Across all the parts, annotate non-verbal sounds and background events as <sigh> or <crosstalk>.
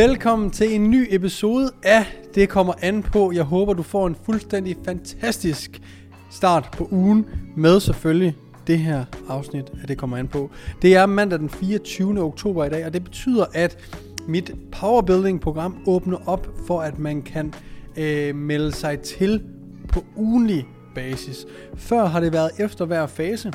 Velkommen til en ny episode af Det kommer an på. Jeg håber, du får en fuldstændig fantastisk start på ugen med selvfølgelig det her afsnit af Det kommer an på. Det er mandag den 24. oktober i dag, og det betyder, at mit Powerbuilding-program åbner op for, at man kan øh, melde sig til på ugenlig basis. Før har det været efter hver fase,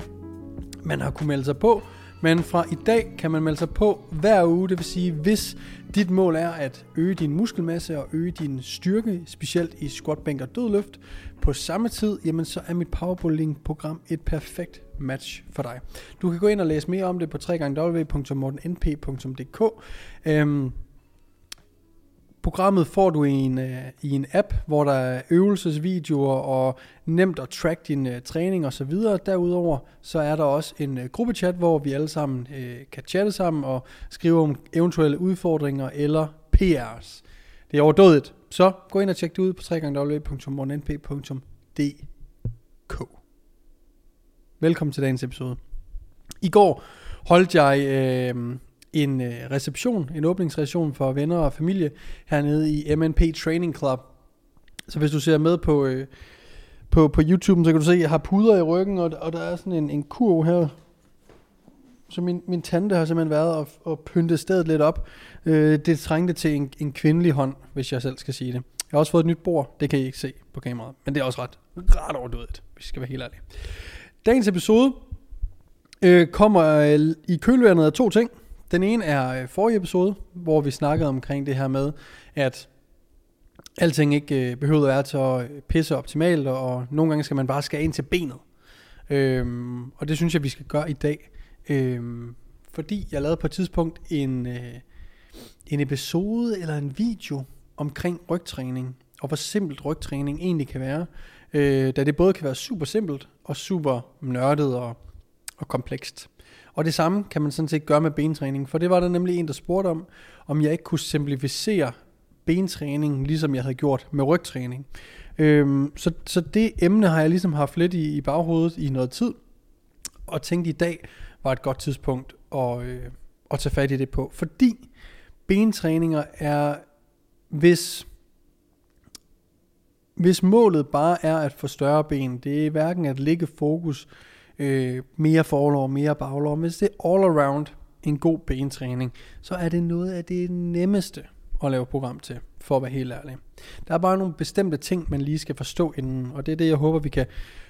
man har kunnet melde sig på, men fra i dag kan man melde sig på hver uge, det vil sige, hvis dit mål er at øge din muskelmasse og øge din styrke, specielt i squat, bænk og dødløft, på samme tid, jamen så er mit powerbuilding-program et perfekt match for dig. Du kan gå ind og læse mere om det på www.mortennp.dk. Øhm, Programmet får du i en, øh, i en app, hvor der er øvelsesvideoer og nemt at track din uh, træning osv. Derudover så er der også en uh, gruppechat, hvor vi alle sammen kan chatte sammen og skrive om eventuelle udfordringer eller PR's. Det er overdådigt. Så gå ind og tjek det ud på www.mornenp.dk Velkommen til dagens episode. I går holdt jeg øh, en øh, reception, en åbningsreception for venner og familie hernede i MNP Training Club. Så hvis du ser med på, øh, på, på YouTube, så kan du se, at jeg har puder i ryggen, og, og der er sådan en, en kurv her. Så min, min tante har simpelthen været og, og pyntet stedet lidt op. Øh, det trængte til en, en kvindelig hånd, hvis jeg selv skal sige det. Jeg har også fået et nyt bord, det kan I ikke se på kameraet, men det er også ret, ret overdødet, hvis jeg skal være helt ærlig. Dagens episode øh, kommer øh, i kølvandet af to ting. Den ene er øh, forrige episode, hvor vi snakkede omkring det her med, at alting ikke øh, behøver at være så øh, pisse optimalt, og nogle gange skal man bare skære ind til benet. Øhm, og det synes jeg, vi skal gøre i dag. Øhm, fordi jeg lavede på et tidspunkt en, øh, en episode eller en video omkring rygtræning, og hvor simpelt rygtræning egentlig kan være. Øh, da det både kan være super simpelt og super nørdet og, og komplekst. Og det samme kan man sådan set gøre med bentræning, for det var der nemlig en, der spurgte om, om jeg ikke kunne simplificere bentræning, ligesom jeg havde gjort med rygtræning. Øhm, så, så det emne har jeg ligesom haft lidt i, i baghovedet i noget tid, og tænkte i dag var et godt tidspunkt at, øh, at tage fat i det på. Fordi bentræninger er, hvis, hvis målet bare er at få større ben, det er hverken at ligge fokus øh, mere forlov, mere baglov. Hvis det er all around en god bentræning, så er det noget af det nemmeste at lave program til, for at være helt ærlig. Der er bare nogle bestemte ting, man lige skal forstå inden, og det er det, jeg håber, vi kan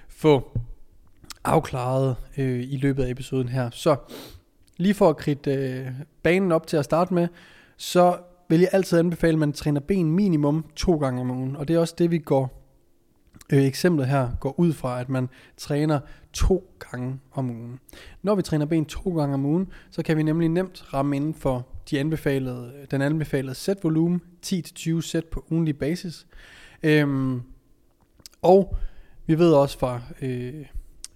få afklaret øh, i løbet af episoden her. Så lige for at kridte øh, banen op til at starte med, så vil jeg altid anbefale, at man træner ben minimum to gange om ugen, og det er også det, vi går Øh, eksemplet her går ud fra, at man træner to gange om ugen. Når vi træner ben to gange om ugen, så kan vi nemlig nemt ramme inden for de anbefalede, den anbefalede sætvolumen, 10-20 sæt på ugenlig basis. Øhm, og vi ved også fra, øh,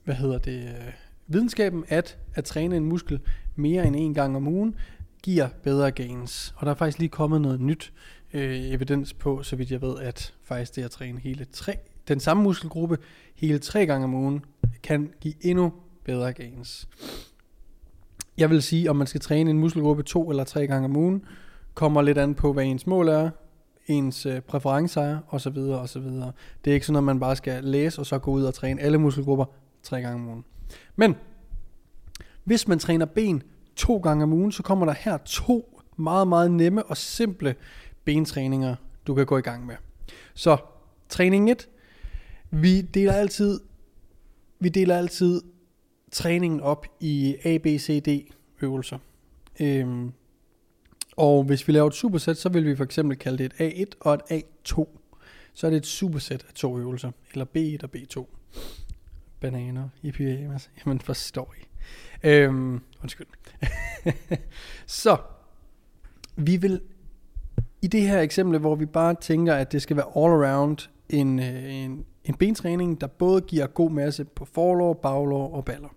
hvad hedder det, øh, videnskaben, at at træne en muskel mere end en gang om ugen, giver bedre gains. Og der er faktisk lige kommet noget nyt øh, evidens på, så vidt jeg ved, at faktisk det at træne hele tre den samme muskelgruppe hele tre gange om ugen kan give endnu bedre gains. Jeg vil sige, om man skal træne en muskelgruppe to eller tre gange om ugen, kommer lidt an på, hvad ens mål er, ens øh, præferencer er, osv. osv. Det er ikke sådan, at man bare skal læse, og så gå ud og træne alle muskelgrupper tre gange om ugen. Men, hvis man træner ben to gange om ugen, så kommer der her to meget, meget nemme og simple bentræninger, du kan gå i gang med. Så træning 1, vi deler altid, vi deler altid træningen op i A, B, C, D øvelser. Øhm, og hvis vi laver et supersæt, så vil vi for eksempel kalde det et A1 og et A2. Så er det et supersæt af to øvelser, eller B1 og B2. Bananer i pyjamas. Jamen forstår I. Øhm, undskyld. <laughs> så, vi vil i det her eksempel, hvor vi bare tænker, at det skal være all around en, øh, en, en bentræning, der både giver god masse på forlår, baglår og baller.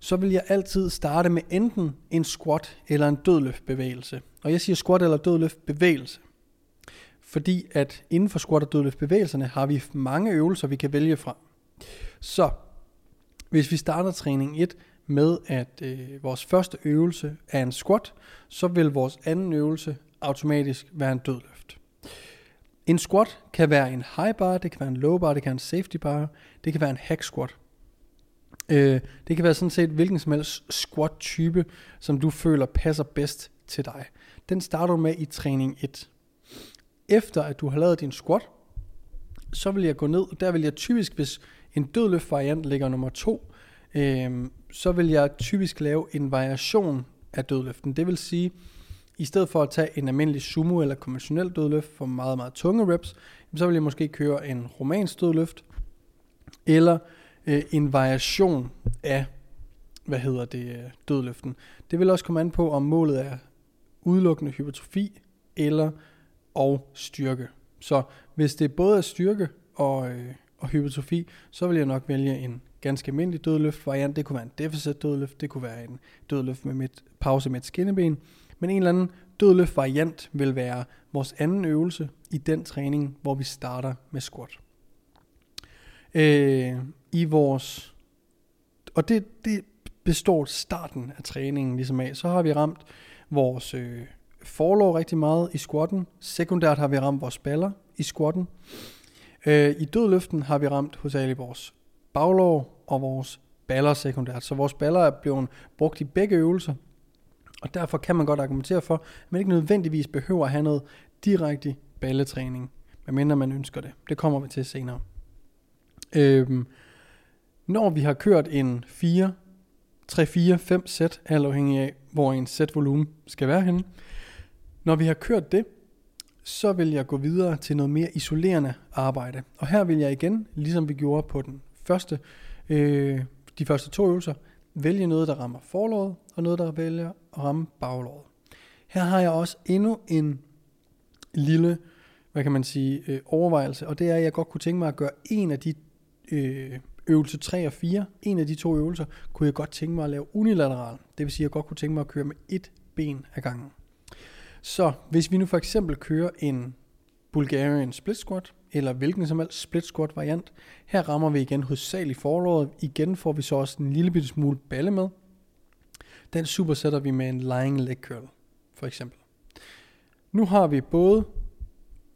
Så vil jeg altid starte med enten en squat eller en dødløftbevægelse. Og jeg siger squat eller dødløftbevægelse. Fordi at inden for squat og dødløftbevægelserne har vi mange øvelser, vi kan vælge fra. Så hvis vi starter træning 1 med, at øh, vores første øvelse er en squat, så vil vores anden øvelse automatisk være en dødløft. En squat kan være en high bar, det kan være en low bar, det kan være en safety bar, det kan være en hack squat. Øh, det kan være sådan set hvilken som helst squat type, som du føler passer bedst til dig. Den starter du med i træning 1. Efter at du har lavet din squat, så vil jeg gå ned, og der vil jeg typisk, hvis en dødløft variant ligger nummer 2, øh, så vil jeg typisk lave en variation af dødløften. Det vil sige, i stedet for at tage en almindelig sumo eller konventionel dødløft for meget, meget tunge reps, så vil jeg måske køre en romansk dødløft, eller øh, en variation af, hvad hedder det, øh, dødløften. Det vil også komme an på, om målet er udelukkende hypertrofi eller og styrke. Så hvis det både er styrke og, øh, og hypertrofi, så vil jeg nok vælge en ganske almindelig dødløft variant. Det kunne være en deficit dødløft, det kunne være en dødløft med mit pause med et skinneben. Men en eller anden dødløft variant vil være vores anden øvelse i den træning, hvor vi starter med squat. Øh, I vores, og det, det består starten af træningen ligesom af. Så har vi ramt vores øh, forlov rigtig meget i squatten. Sekundært har vi ramt vores baller i squatten. Øh, I dødløften har vi ramt hovedsageligt vores baglov og vores baller sekundært. Så vores baller er blevet brugt i begge øvelser. Og derfor kan man godt argumentere for, at man ikke nødvendigvis behøver at have noget direkte balletræning, medmindre man ønsker det. Det kommer vi til senere. Øhm, når vi har kørt en 4, 3, 4, 5 sæt, alt afhængig af, hvor en sæt volumen skal være henne. Når vi har kørt det, så vil jeg gå videre til noget mere isolerende arbejde. Og her vil jeg igen, ligesom vi gjorde på den første, øh, de første to øvelser, vælge noget, der rammer forlåret, og noget, der vælger ramme baglåret. Her har jeg også endnu en lille, hvad kan man sige, øh, overvejelse, og det er, at jeg godt kunne tænke mig at gøre en af de øh, øvelse 3 og 4, en af de to øvelser, kunne jeg godt tænke mig at lave unilateral. Det vil sige, at jeg godt kunne tænke mig at køre med et ben ad gangen. Så hvis vi nu for eksempel kører en Bulgarian split squat, eller hvilken som helst split squat variant, her rammer vi igen hovedsageligt forlåret. Igen får vi så også en lille bitte smule balle med. Den supersætter vi med en lying leg curl, for eksempel. Nu har vi både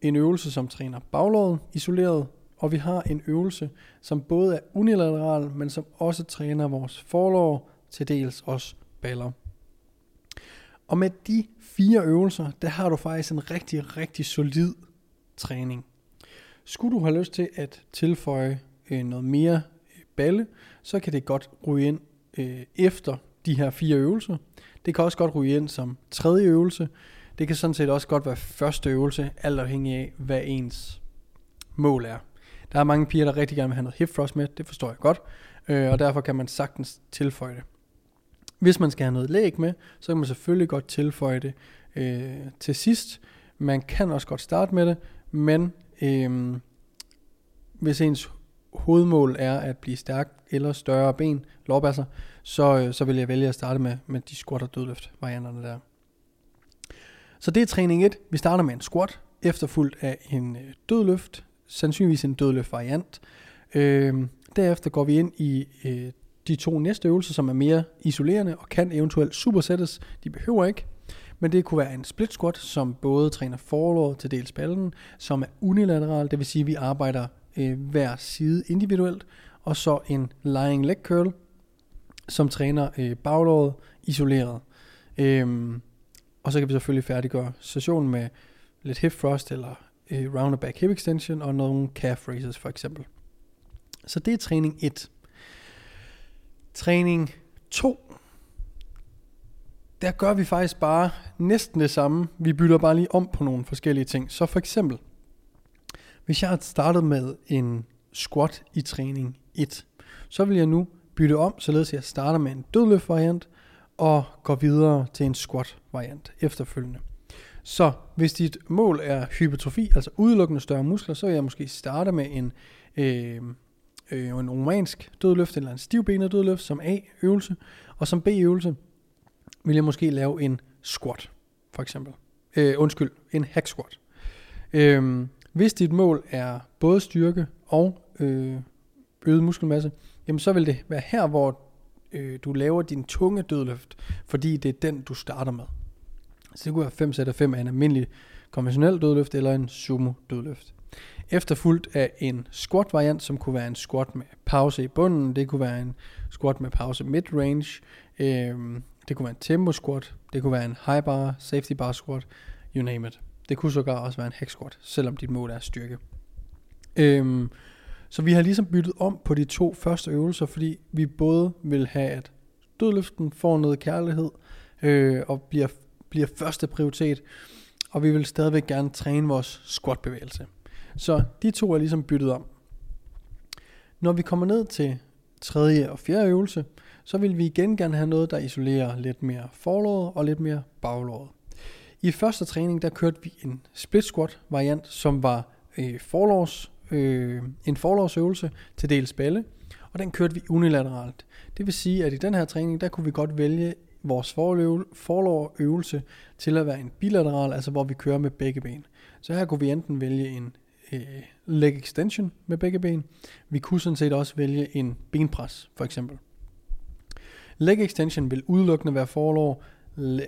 en øvelse, som træner baglåret isoleret, og vi har en øvelse, som både er unilateral, men som også træner vores forlår, til dels også baller. Og med de fire øvelser, der har du faktisk en rigtig, rigtig solid træning. Skulle du have lyst til at tilføje øh, noget mere øh, balle, så kan det godt ryge ind øh, efter de her fire øvelser. Det kan også godt ryge ind som tredje øvelse. Det kan sådan set også godt være første øvelse, alt afhængig af, hvad ens mål er. Der er mange piger, der rigtig gerne vil have noget hip thrust med, det forstår jeg godt, øh, og derfor kan man sagtens tilføje det. Hvis man skal have noget læg med, så kan man selvfølgelig godt tilføje det øh, til sidst. Man kan også godt starte med det, men øh, hvis ens hovedmål er at blive stærk eller større ben, lårbasser, så, øh, så vil jeg vælge at starte med, med de squat og dødløft varianterne der. Så det er træning 1. Vi starter med en squat, efterfulgt af en øh, dødløft, sandsynligvis en dødløft variant. Øh, derefter går vi ind i øh, de to næste øvelser, som er mere isolerende og kan eventuelt supersættes. De behøver ikke. Men det kunne være en split squat, som både træner forlåret til dels ballen, som er unilateral, det vil sige, at vi arbejder øh, hver side individuelt, og så en lying leg curl, som træner øh, baglåret isoleret. Øhm, og så kan vi selvfølgelig færdiggøre sessionen med lidt hip thrust eller øh, round back hip extension og nogle calf raises for eksempel. Så det er træning 1. Træning 2. Der gør vi faktisk bare næsten det samme. Vi bytter bare lige om på nogle forskellige ting. Så for eksempel, hvis jeg har startet med en squat i træning 1, så vil jeg nu bytte om, således jeg starter med en dødløft variant og går videre til en squat variant efterfølgende. Så hvis dit mål er hypertrofi, altså udelukkende større muskler, så vil jeg måske starte med en, øh, øh, en romansk dødløft eller en stivbenet dødløft som A-øvelse, og som B-øvelse vil jeg måske lave en squat, for eksempel. Øh, undskyld, en hack squat. Øh, hvis dit mål er både styrke og øh, øget muskelmasse, jamen så vil det være her, hvor øh, du laver din tunge dødløft, fordi det er den, du starter med. Så det kunne være 5 sæt af 5 af en almindelig konventionel dødløft eller en sumo dødløft. Efterfulgt af en squat variant, som kunne være en squat med pause i bunden. Det kunne være en squat med pause mid-range. øh, det kunne være en tempo squat. Det kunne være en high bar, safety bar squat. You name it. Det kunne sågar også være en hack squat, selvom dit mål er styrke. Øhm, så vi har ligesom byttet om på de to første øvelser, fordi vi både vil have, at dødløften får noget kærlighed øh, og bliver, bliver første prioritet, og vi vil stadigvæk gerne træne vores squat-bevægelse. Så de to er ligesom byttet om. Når vi kommer ned til tredje og fjerde øvelse, så vil vi igen gerne have noget, der isolerer lidt mere forlåret og lidt mere baglåret. I første træning, der kørte vi en split squat variant, som var øh, forlovs øh, en forlovsøvelse til dels balle, og den kørte vi unilateralt. Det vil sige, at i den her træning, der kunne vi godt vælge vores forlårøvelse til at være en bilateral, altså hvor vi kører med begge ben. Så her kunne vi enten vælge en øh, leg extension med begge ben. Vi kunne sådan set også vælge en benpres, for eksempel. Leg extension vil udelukkende være forlov,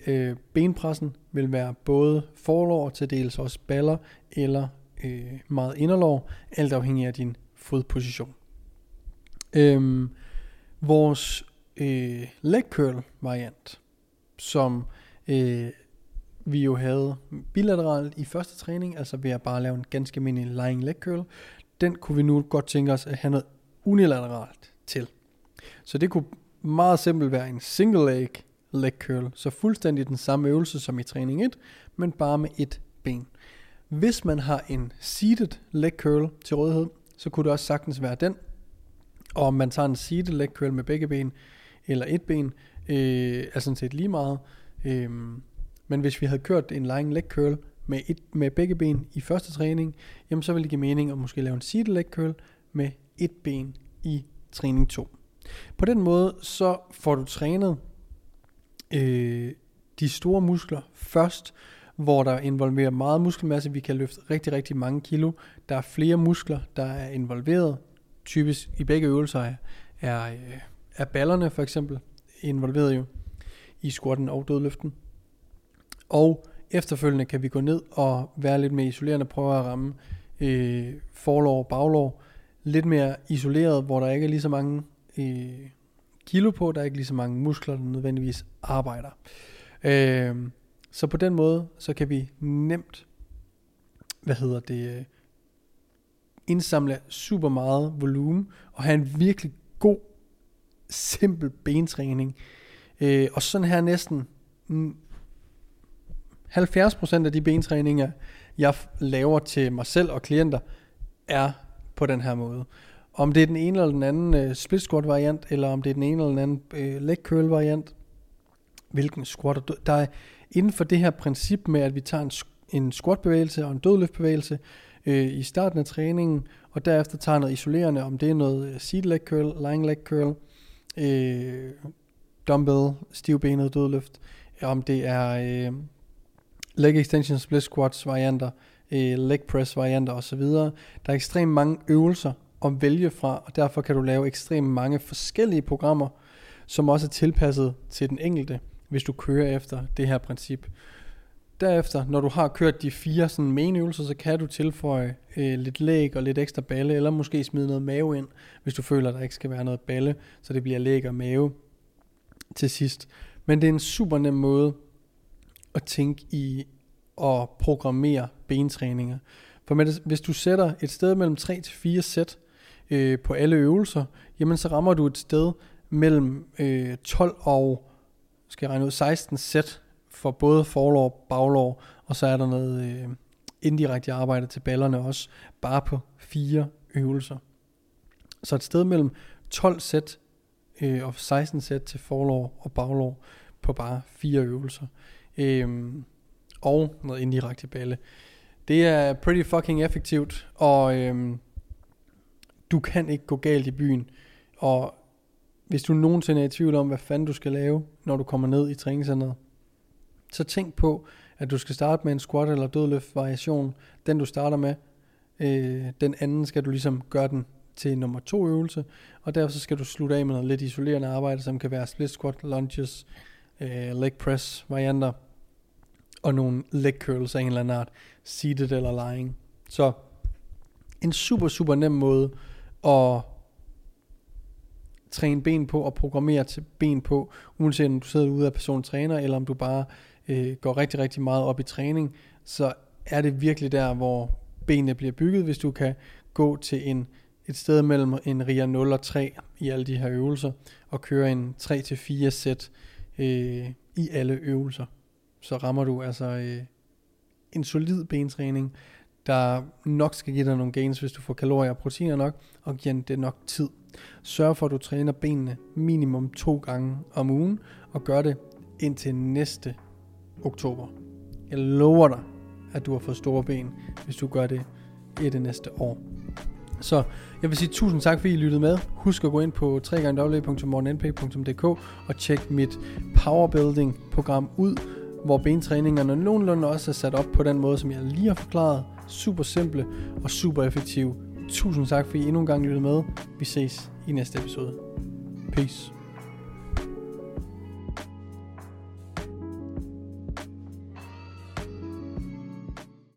Øh, benpressen vil være både forlår til dels også baller eller øh, meget inderlov, alt afhængig af din fodposition. Øhm, vores øh, leg curl variant, som øh, vi jo havde bilateralt i første træning, altså ved at bare lave en ganske almindelig lying leg curl, den kunne vi nu godt tænke os at have noget unilateralt til. Så det kunne meget simpelt være en single leg leg curl, så fuldstændig den samme øvelse som i træning 1, men bare med et ben. Hvis man har en seated leg curl til rådighed, så kunne det også sagtens være den. Og om man tager en seated leg curl med begge ben, eller et ben, øh, er sådan set lige meget. Øh, men hvis vi havde kørt en lying leg curl med, et, med begge ben i første træning, jamen så ville det give mening at måske lave en seated leg curl med et ben i træning 2. På den måde så får du trænet øh, de store muskler først, hvor der involverer meget muskelmasse. Vi kan løfte rigtig, rigtig mange kilo. Der er flere muskler, der er involveret. Typisk i begge øvelser er, er, øh, er ballerne for eksempel involveret jo i squatten og dødløften. Og efterfølgende kan vi gå ned og være lidt mere isolerende, prøve at ramme øh, forlår og baglår lidt mere isoleret, hvor der ikke er lige så mange øh, kilo på, der er ikke lige så mange muskler, der nødvendigvis arbejder. Øh, så på den måde, så kan vi nemt, hvad hedder det, øh, indsamle super meget volumen, og have en virkelig god, simpel bentræning. Øh, og sådan her næsten 70% af de bentræninger, jeg laver til mig selv og klienter, er på den her måde. Om det er den ene eller den anden øh, split squat variant, eller om det er den ene eller den anden øh, leg curl variant, hvilken squat, der er inden for det her princip med, at vi tager en, en squat bevægelse og en dødløft bevægelse øh, i starten af træningen, og derefter tager noget isolerende, om det er noget øh, seat leg curl, lying leg curl, øh, dumbbell, stivbenet dødløft, øh, om det er øh, leg extension split squats varianter, øh, leg press varianter osv. Der er ekstremt mange øvelser at vælge fra, og derfor kan du lave ekstremt mange forskellige programmer, som også er tilpasset til den enkelte, hvis du kører efter det her princip. Derefter, når du har kørt de fire sådan main øvelser, så kan du tilføje øh, lidt læg og lidt ekstra balle, eller måske smide noget mave ind, hvis du føler, at der ikke skal være noget balle, så det bliver læg og mave til sidst. Men det er en super nem måde at tænke i at programmere bentræninger. For med det, hvis du sætter et sted mellem 3 til 4 sæt øh, på alle øvelser, jamen så rammer du et sted mellem øh, 12 og skal jeg regne ud, 16 sæt for både forlov, og og så er der noget øh, indirekte arbejde til ballerne også, bare på fire øvelser. Så et sted mellem 12 sæt øh, og 16 sæt til forlov og baglov på bare fire øvelser. Øh, og noget indirekte balle. Det er pretty fucking effektivt, og øh, du kan ikke gå galt i byen. Og hvis du nogensinde er i tvivl om, hvad fanden du skal lave, når du kommer ned i træningscenteret, så tænk på, at du skal starte med en squat eller dødløft variation. Den du starter med, øh, den anden skal du ligesom gøre den til nummer to øvelse, og derfor så skal du slutte af med noget lidt isolerende arbejde, som kan være split squat, lunges, øh, leg press varianter, og nogle leg curls af en eller anden art, seated eller lying. Så en super, super nem måde at træne ben på og programmere til ben på, uanset om du sidder ude af personen træner, eller om du bare øh, går rigtig, rigtig meget op i træning, så er det virkelig der, hvor benene bliver bygget, hvis du kan gå til en, et sted mellem en RIA 0 og 3 i alle de her øvelser, og køre en 3-4 sæt øh, i alle øvelser. Så rammer du altså øh, en solid bentræning, der nok skal give dig nogle gains, hvis du får kalorier og proteiner nok, og giver det nok tid. Sørg for, at du træner benene minimum to gange om ugen, og gør det indtil næste oktober. Jeg lover dig, at du har fået store ben, hvis du gør det i det næste år. Så jeg vil sige tusind tak, fordi I lyttede med. Husk at gå ind på www.morgennp.dk og tjek mit powerbuilding program ud, hvor bentræningerne nogenlunde også er sat op på den måde, som jeg lige har forklaret. Super simple og super effektive. Tusind tak, fordi I endnu en gang lyttede med. Vi ses i næste episode. Peace.